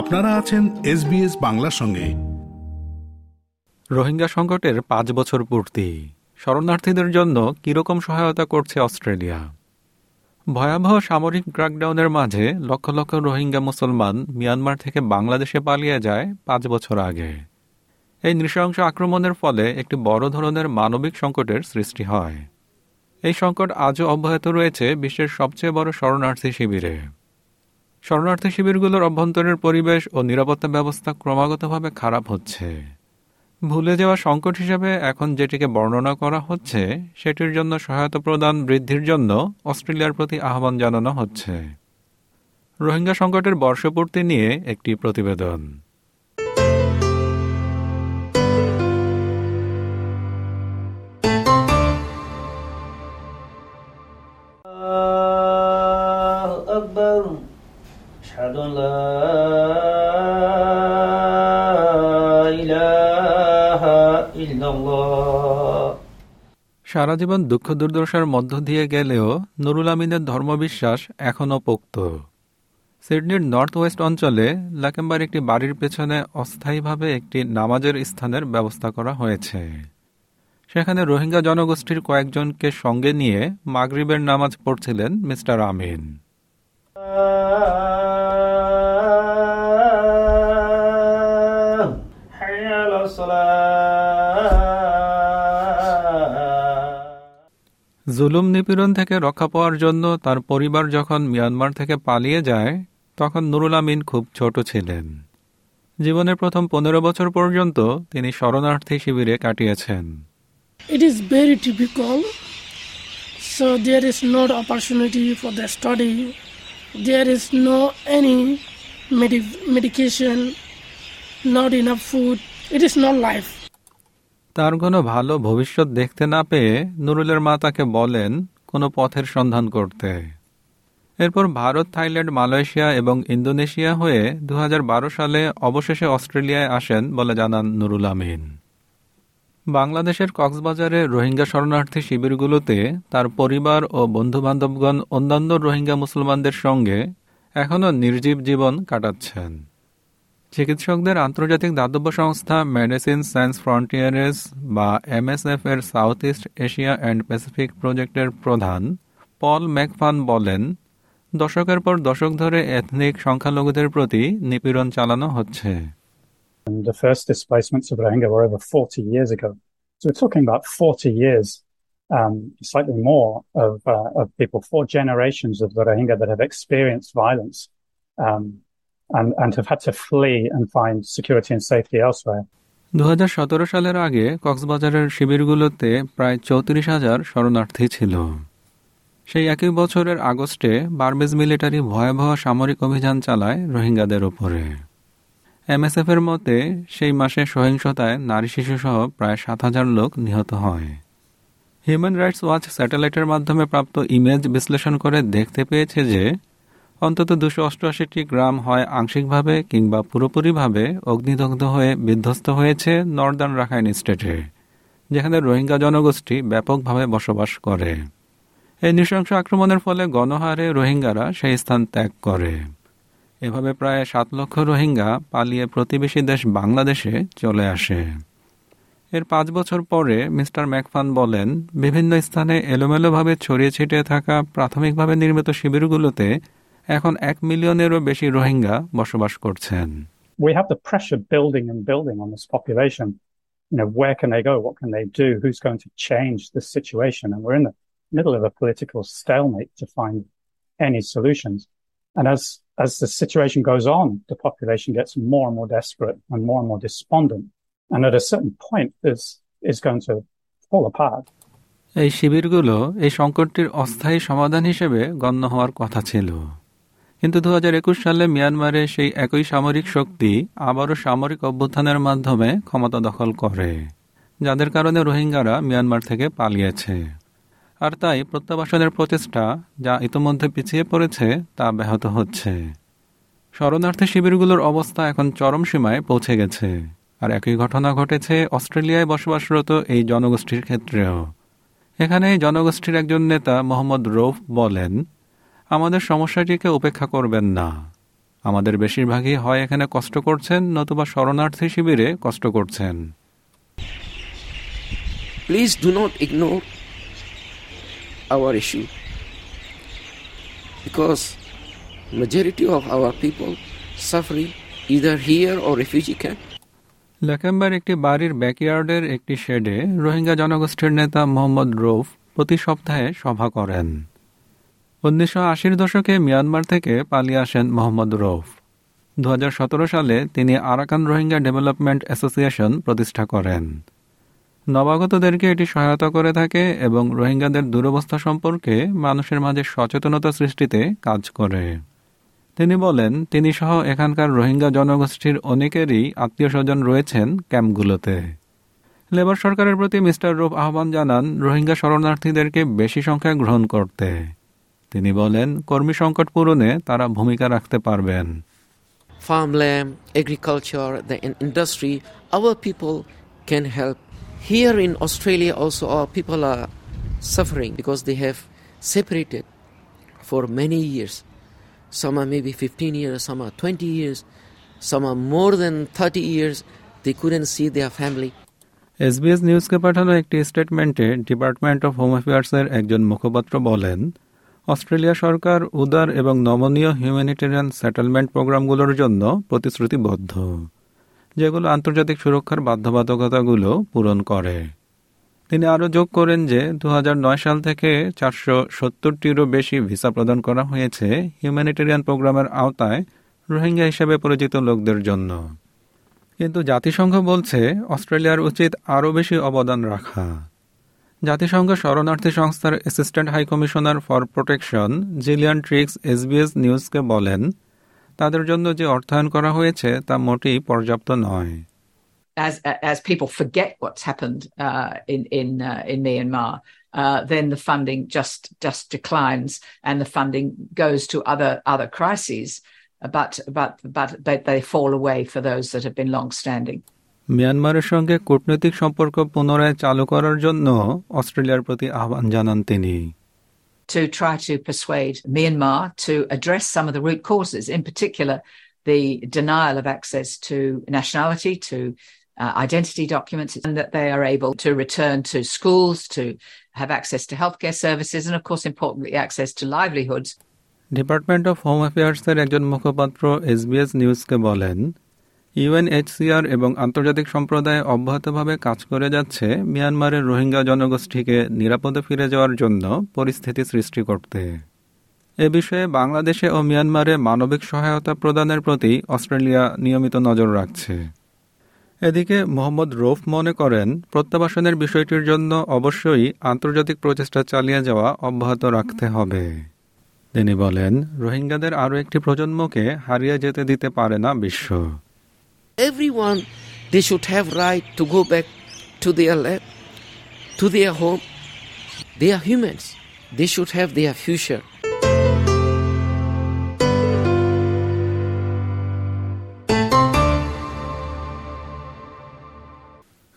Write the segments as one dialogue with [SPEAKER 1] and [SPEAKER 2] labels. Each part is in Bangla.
[SPEAKER 1] আপনারা আছেন এসবিএস বাংলার সঙ্গে।
[SPEAKER 2] রোহিঙ্গা সংকটের পাঁচ বছর পূর্তি। শরণার্থীদের জন্য কীরকম সহায়তা করছে অস্ট্রেলিয়া? ভয়াবহ সামরিক ক্র্যাকডাউনের মাঝে লক্ষ লক্ষ রোহিঙ্গা মুসলমান মিয়ানমার থেকে বাংলাদেশে পালিয়ে যায় পাঁচ বছর আগে। এই নৃশংস আক্রমণের ফলে একটি বড় ধরনের মানবিক সংকটের সৃষ্টি হয়। এই সংকট আজও অব্যাহত রয়েছে বিশ্বের সবচেয়ে বড় শরণার্থী শিবিরে। শরণার্থী শিবিরগুলোর অভ্যন্তরের পরিবেশ ও নিরাপত্তা ব্যবস্থা ক্রমাগতভাবে খারাপ হচ্ছে। ভুলে যাওয়া সংকট হিসেবে এখন যেটিকে বর্ণনা করা হচ্ছে, সেটির জন্য সহায়তা প্রদান বৃদ্ধির জন্য অস্ট্রেলিয়ার প্রতি আহ্বান জানানো হচ্ছে। রোহিঙ্গা সংকটের বর্ষপূর্তি নিয়ে একটি প্রতিবেদন। সারা জীবন দুঃখ দুর্দশার মধ্য দিয়ে গেলেও নুরুল আমিনের ধর্মবিশ্বাস এখনও পোক্ত। সিডনির নর্থ ওয়েস্ট অঞ্চলে লাকেম্বার একটি বাড়ির পেছনে অস্থায়ীভাবে একটি নামাজের স্থানের ব্যবস্থা করা হয়েছে। সেখানে রোহিঙ্গা জনগোষ্ঠীর কয়েকজনকে সঙ্গে নিয়ে মাগরিবের নামাজ পড়ছিলেন মিস্টার আমিন। জুলুম নিপীড়ন থেকে রক্ষা পাওয়ার জন্য তার পরিবার যখন মিয়ানমার থেকে পালিয়ে যায়, তখন নুরুল আমিন খুব ছোট ছিলেন। জীবনের প্রথম পনেরো বছর পর্যন্ত তিনি শরণার্থী শিবিরে কাটিয়েছেন।
[SPEAKER 3] It is very typical so there is no opportunity for the study there is no any medication not enough food it is not life
[SPEAKER 2] তার কোনো ভালো ভবিষ্যৎ দেখতে না পেয়ে নুরুলের মা তাকে বলেন, কোনো পথের সন্ধান করতে। এরপর ভারত, থাইল্যান্ড, মালয়েশিয়া এবং ইন্দোনেশিয়া হয়ে দু হাজার বারো সালে অবশেষে অস্ট্রেলিয়ায় আসেন বলে জানান নুরুল আমিন। বাংলাদেশের কক্সবাজারে রোহিঙ্গা শরণার্থী শিবিরগুলোতে তার পরিবার ও বন্ধুবান্ধবগণ অন্যান্য রোহিঙ্গা মুসলমানদের সঙ্গে এখনও নির্জীব জীবন কাটাচ্ছেন। চিকিৎসকদের আন্তর্জাতিক দাতব্য সংস্থা মেডিসিন সায়েন্স ফ্রন্টিয়ারেস বা এমএসএফ এর South East Asia and Pacific প্রজেক্টের প্রধান পল ম্যাকফান বলেন দশকের পর দশক ধরে এথনিক সংখ্যালঘুদের প্রতি নিপীড়ন চালানো হচ্ছে
[SPEAKER 4] the first displacements of Rohingya were over 40 years ago. So we're talking about 40 years, um, slightly more, of, uh, of people, four generations of the Rohingya that have experienced violence um, and, and have had to flee and find security and safety elsewhere.
[SPEAKER 2] দু সালের আগে কক্সবাজারের শিবিরগুলোতে প্রায় চৌত্রিশ হাজার শরণার্থী ছিল। সেই একই বছরের আগস্টে বার্মেজ মিলিটারি ভয়াবহ সামরিক অভিযান চালায় রোহিঙ্গাদের ওপরে এমএসএফ এর মতে সেই মাসে সহিংসতায় নারী শিশুসহ প্রায় সাত হাজার লোক নিহত হয়। হিউম্যান রাইটস ওয়াচ স্যাটেলাইটের মাধ্যমে প্রাপ্ত ইমেজ বিশ্লেষণ করে দেখতে পেয়েছে যে অন্তত দুশো অষ্টআশিটি গ্রাম হয় আংশিকভাবে কিংবা পুরোপুরিভাবে অগ্নিদগ্ধ হয়ে বিধ্বস্ত হয়েছে নর্দার্ন রাখাইন স্টেটে, যেখানে রোহিঙ্গা জনগোষ্ঠী ব্যাপকভাবে বসবাস করে। এই নৃশংস আক্রমণের ফলে গণহারে রোহিঙ্গারা সেই স্থান ত্যাগ করে। এভাবে প্রায় সাত লক্ষ রোহিঙ্গা পালিয়ে প্রতিবেশী দেশ বাংলাদেশে চলে আসে। এর পাঁচ বছর পরে মিস্টার ম্যাকফান বলেন, বিভিন্ন স্থানে এলোমেলোভাবে ছড়িয়ে ছিটিয়ে থাকা প্রাথমিকভাবে নির্মিত শিবিরগুলোতে এখন এক মিলিয়নেরও বেশি রোহিঙ্গা বসবাস করছেন
[SPEAKER 4] We have the pressure building and building on this population. You know, where can they go? What can they do? Who's going to change this situation? And we're in the middle of a political stalemate to find any solutions. And as as the situation goes on, the population gets more and more desperate and more and more despondent. And at a certain point, this is going to fall apart.
[SPEAKER 2] এই শিবিরগুলো এই সংকটটির অস্থায়ী সমাধান হিসেবে গণ্য হওয়ার কথা ছিল কিন্তু দু হাজার একুশ সালে মিয়ানমারে সেই একই সামরিক শক্তি আবারও সামরিক অভ্যুত্থানের মাধ্যমে ক্ষমতা দখল করে, যাদের কারণে রোহিঙ্গারা মিয়ানমার থেকে পালিয়েছে। আর তাই প্রত্যাবাসনের প্রচেষ্টা যা ইতোমধ্যে পিছিয়ে পড়েছে তা ব্যাহত হচ্ছে। শরণার্থী শিবিরগুলোর অবস্থা এখন চরম সীমায় পৌঁছে গেছে। আর একই ঘটনা ঘটেছে অস্ট্রেলিয়ায় বসবাসরত এই জনগোষ্ঠীর ক্ষেত্রেও। এখানে জনগোষ্ঠীর একজন নেতা মোহাম্মদ রৌফ বলেন আমাদের সমস্যাটিকে উপেক্ষা করবেন না। আমাদের বেশিরভাগই হয় এখানে কষ্ট করছেন নতুবা শরণার্থী শিবিরে কষ্ট করছেন।
[SPEAKER 5] Please do not ignore our issue because majority of our people suffering either here or refugee camp.
[SPEAKER 2] লেকেম্বার একটি বাড়ির ব্যাকইয়ার্ডের একটি শেডে রোহিঙ্গা জনগোষ্ঠীর নেতা মোহাম্মদ রৌফ প্রতি সপ্তাহে সভা করেন। উনিশশো আশির দশকে মিয়ানমার থেকে পালিয়ে আসেন মোহাম্মদ রৌফ দু সালে তিনি আরাকান রোহিঙ্গা ডেভেলপমেন্ট অ্যাসোসিয়েশন প্রতিষ্ঠা করেন। নবাগতদেরকে এটি সহায়তা করে থাকে এবং রোহিঙ্গাদের দুরবস্থা সম্পর্কে মানুষের মাঝে সচেতনতা সৃষ্টিতে কাজ করে। তিনি বলেন তিনি সহ এখানকার রোহিঙ্গা জনগোষ্ঠীর অনেকেরই আত্মীয় স্বজন রয়েছেন ক্যাম্পগুলোতে। লেবার সরকারের প্রতি মিস্টার রূপ আহ্বান জানান, রোহিঙ্গা শরণার্থীদেরকে বেশি সংখ্যায় গ্রহণ করতে। তিনি বলেন কর্মী সংকট পূরণে তারা ভূমিকা রাখতে পারবেন
[SPEAKER 5] farmland agriculture the industry our people can help here in australia also our people are suffering because they have separated for many years some are maybe 15 years some are 20 years some are more than 30 years they couldn't see their family
[SPEAKER 2] SBS নিউজকে পাঠানো একটি স্টেটমেন্টে ডিপার্টমেন্ট অফ হোম অ্যাফেয়ার্সের একজন মুখপাত্র বলেন অস্ট্রেলিয়া সরকার, উদার এবং নমনীয় হিউম্যানিটেরিয়ান সেটেলমেন্ট প্রোগ্রামগুলোর জন্য প্রতিশ্রুতিবদ্ধ, যেগুলো আন্তর্জাতিক সুরক্ষার বাধ্যবাধকতাগুলো পূরণ করে। তিনি আরও যোগ করেন যে দু হাজার নয় সাল থেকে চারশো সত্তরটিরও বেশি ভিসা প্রদান করা হয়েছে হিউম্যানিটেরিয়ান প্রোগ্রামের আওতায় রোহিঙ্গা হিসেবে পরিচিত লোকদের জন্য। কিন্তু জাতিসংঘ বলছে, অস্ট্রেলিয়ার উচিত আরও বেশি অবদান রাখা। জাতিসংঘ শরণার্থী সংস্থার assistant high commissioner for protection Jillian Triggs SBS নিউজকে বলেন তাদের জন্য যে অর্থায়ন করা হয়েছে তা মোটেই পর্যাপ্ত নয়
[SPEAKER 6] as as people forget what's happened uh, in in uh, in Myanmar, uh, then the funding just just declines, and the funding goes to other other crises. But but but they, they fall away for those that have been long standing.
[SPEAKER 2] মিয়ানমারের সঙ্গে কূটনৈতিক সম্পর্ক পুনরায় চালু করার জন্য অস্ট্রেলিয়ার প্রতি আহ্বান জানান তিনি
[SPEAKER 6] To try to persuade Myanmar to address some of the root causes, in particular, the denial of access to nationality, to uh, identity documents, and that they are able to return to schools, to have access to healthcare services, and of course, importantly, access to livelihoods.
[SPEAKER 2] Department of home অ্যাফেয়ার্সের একজন মুখপাত্র এসবিএস নিউজকে বলেন ইউএনএইচসিআর এবং আন্তর্জাতিক সম্প্রদায় অব্যাহতভাবে কাজ করে যাচ্ছে, মিয়ানমারের রোহিঙ্গা জনগোষ্ঠীকে নিরাপদে ফিরে যাওয়ার জন্য পরিস্থিতি সৃষ্টি করতে। এ বিষয়ে বাংলাদেশে ও মিয়ানমারে মানবিক সহায়তা প্রদানের প্রতি অস্ট্রেলিয়া নিয়মিত নজর রাখছে। এদিকে মোহাম্মদ রৌফ মনে করেন, প্রত্যাবাসনের বিষয়টির জন্য অবশ্যই আন্তর্জাতিক প্রচেষ্টা চালিয়ে যাওয়া অব্যাহত রাখতে হবে। তিনি বলেন, রোহিঙ্গাদের আরও একটি প্রজন্মকে হারিয়ে যেতে দিতে পারে না বিশ্ব।
[SPEAKER 5] Everyone, they should have right to go back to their land to their home. They are humans. They should have their future.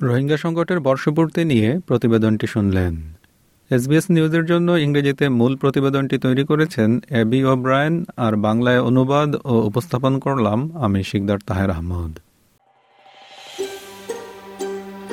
[SPEAKER 2] Rohingya সংকটের বর্ষপূর্তি নিয়ে প্রতিবেদনটি শুনলেন। এসবিএস নিউজের জন্য ইংরেজিতে মূল প্রতিবেদনটি তৈরি করেছেন এবি ওব্রায়ন, আর বাংলায় অনুবাদ ও উপস্থাপন করলাম আমি শিকদার তাহের আহমদ।